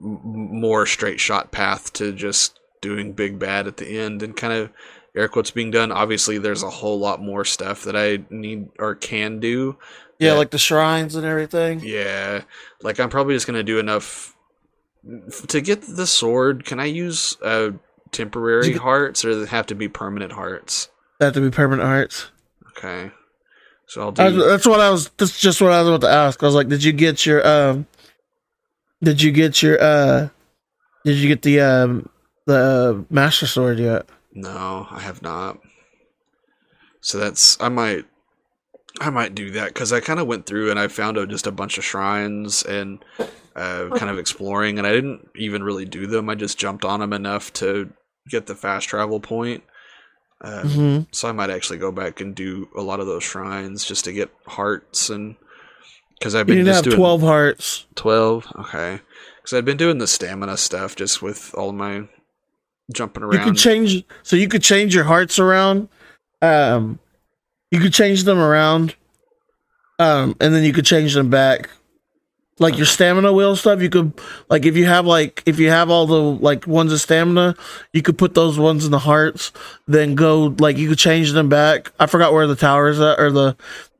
more straight shot path to just doing big bad at the end and kind of air quotes being done. Obviously, there's a whole lot more stuff that I need or can do. Yeah, Yeah. like the shrines and everything. Yeah, like I'm probably just gonna do enough to get the sword. Can I use uh, temporary get- hearts, or does it have to be permanent hearts? They have to be permanent hearts. Okay, so I'll do. I, that's what I was. That's just what I was about to ask. I was like, did you get your um? Did you get your uh? Did you get the um the uh, master sword yet? No, I have not. So that's I might I might do that because I kind of went through and I found out just a bunch of shrines and uh, kind of exploring, and I didn't even really do them. I just jumped on them enough to get the fast travel point. Um, hmm So I might actually go back and do a lot of those shrines just to get hearts and because I've You been need just have doing twelve hearts. 12? Okay. Because I've been doing the stamina stuff just with all my jumping around. You could change. So you could change your hearts around. Um, you could change them around. Um, and then you could change them back. Like your stamina wheel stuff, you could like if you have like if you have all the like ones of stamina, you could put those ones in the hearts. Then go like you could change them back. I forgot where the tower is at or the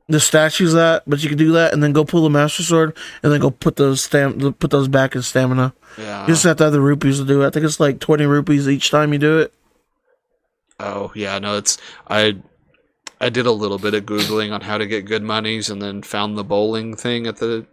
the statues at, but you can do that and then go pull the master sword and then go put those stam put those back in stamina. Yeah. You just have to have the rupees to do it. I think it's like twenty rupees each time you do it. Oh yeah, no, it's I I did a little bit of googling on how to get good monies, and then found the bowling thing at the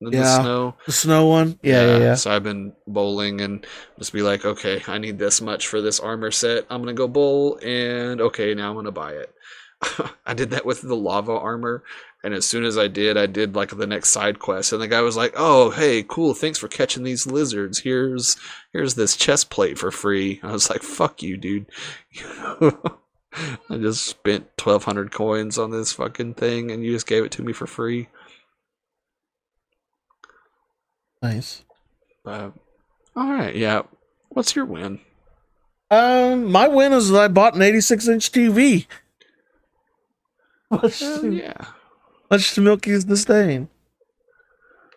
in Yeah. the snow. The snow one. Yeah, yeah, yeah. So I've been bowling and just be like, okay, I need this much for this armor set. I'm gonna go bowl, and okay, now I'm gonna buy it. [laughs] I did that with the lava armor, and as soon as I did, I did like the next side quest, and the guy was like, "Oh, hey, cool, thanks for catching these lizards. Here's here's this chest plate for free." I was like, "Fuck you, dude." [laughs] I just spent twelve hundred coins on this fucking thing, and you just gave it to me for free. Nice. But all right, yeah. What's your win? Um, my win is that I bought an 86 inch TV. [laughs] Much to, yeah. much to Milky's disdain.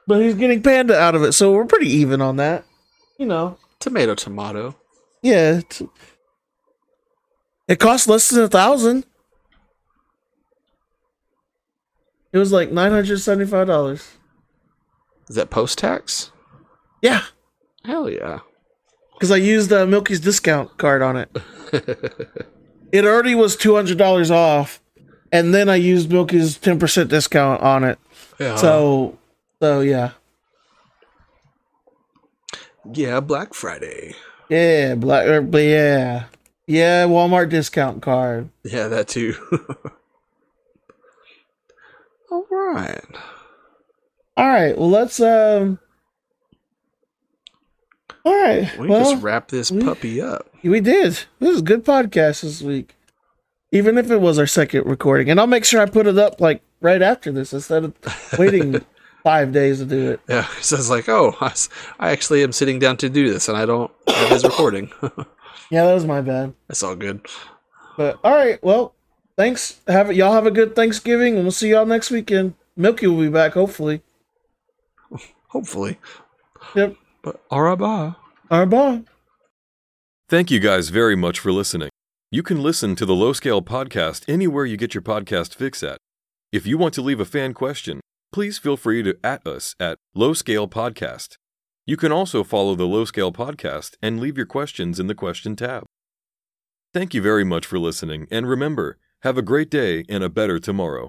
But he's getting Panda out of it, so we're pretty even on that. You know, Tomato, tomato. yeah. It's, it cost less than a thousand. It was like nine hundred seventy-five dollars. Is that post tax? Yeah, Hell yeah. because I used uh, Milky's discount card on it. [laughs] it already was two hundred dollars off, and then I used Milky's ten percent discount on it. yeah. So, so yeah, yeah, Black Friday. yeah, black, er, but yeah, yeah, Walmart discount card. Yeah, that too. [laughs] All right. All right, well let's um. All right, We well just wrap this we- puppy up. we did. This is a good podcast this week, even if it was our second recording, and I'll make sure I put it up like right after this instead of waiting [laughs] five days to do it. Yeah, so it's like, oh, I actually am sitting down to do this, and I don't have his recording. [laughs] Yeah, that was my bad. That's all good. But all right, well, thanks. Have y'all have a good Thanksgiving, and we'll see y'all next weekend. Milky will be back, hopefully. [laughs] Hopefully. Yep. But all right, bye. All right, bye. Thank you guys very much for listening. You can listen to the Low Scale Podcast anywhere you get your podcast fix at. If you want to leave a fan question, please feel free to at us at Low Scale Podcast. You can also follow the Low Scale Podcast and leave your questions in the question tab. Thank you very much for listening, and remember, have a great day and a better tomorrow.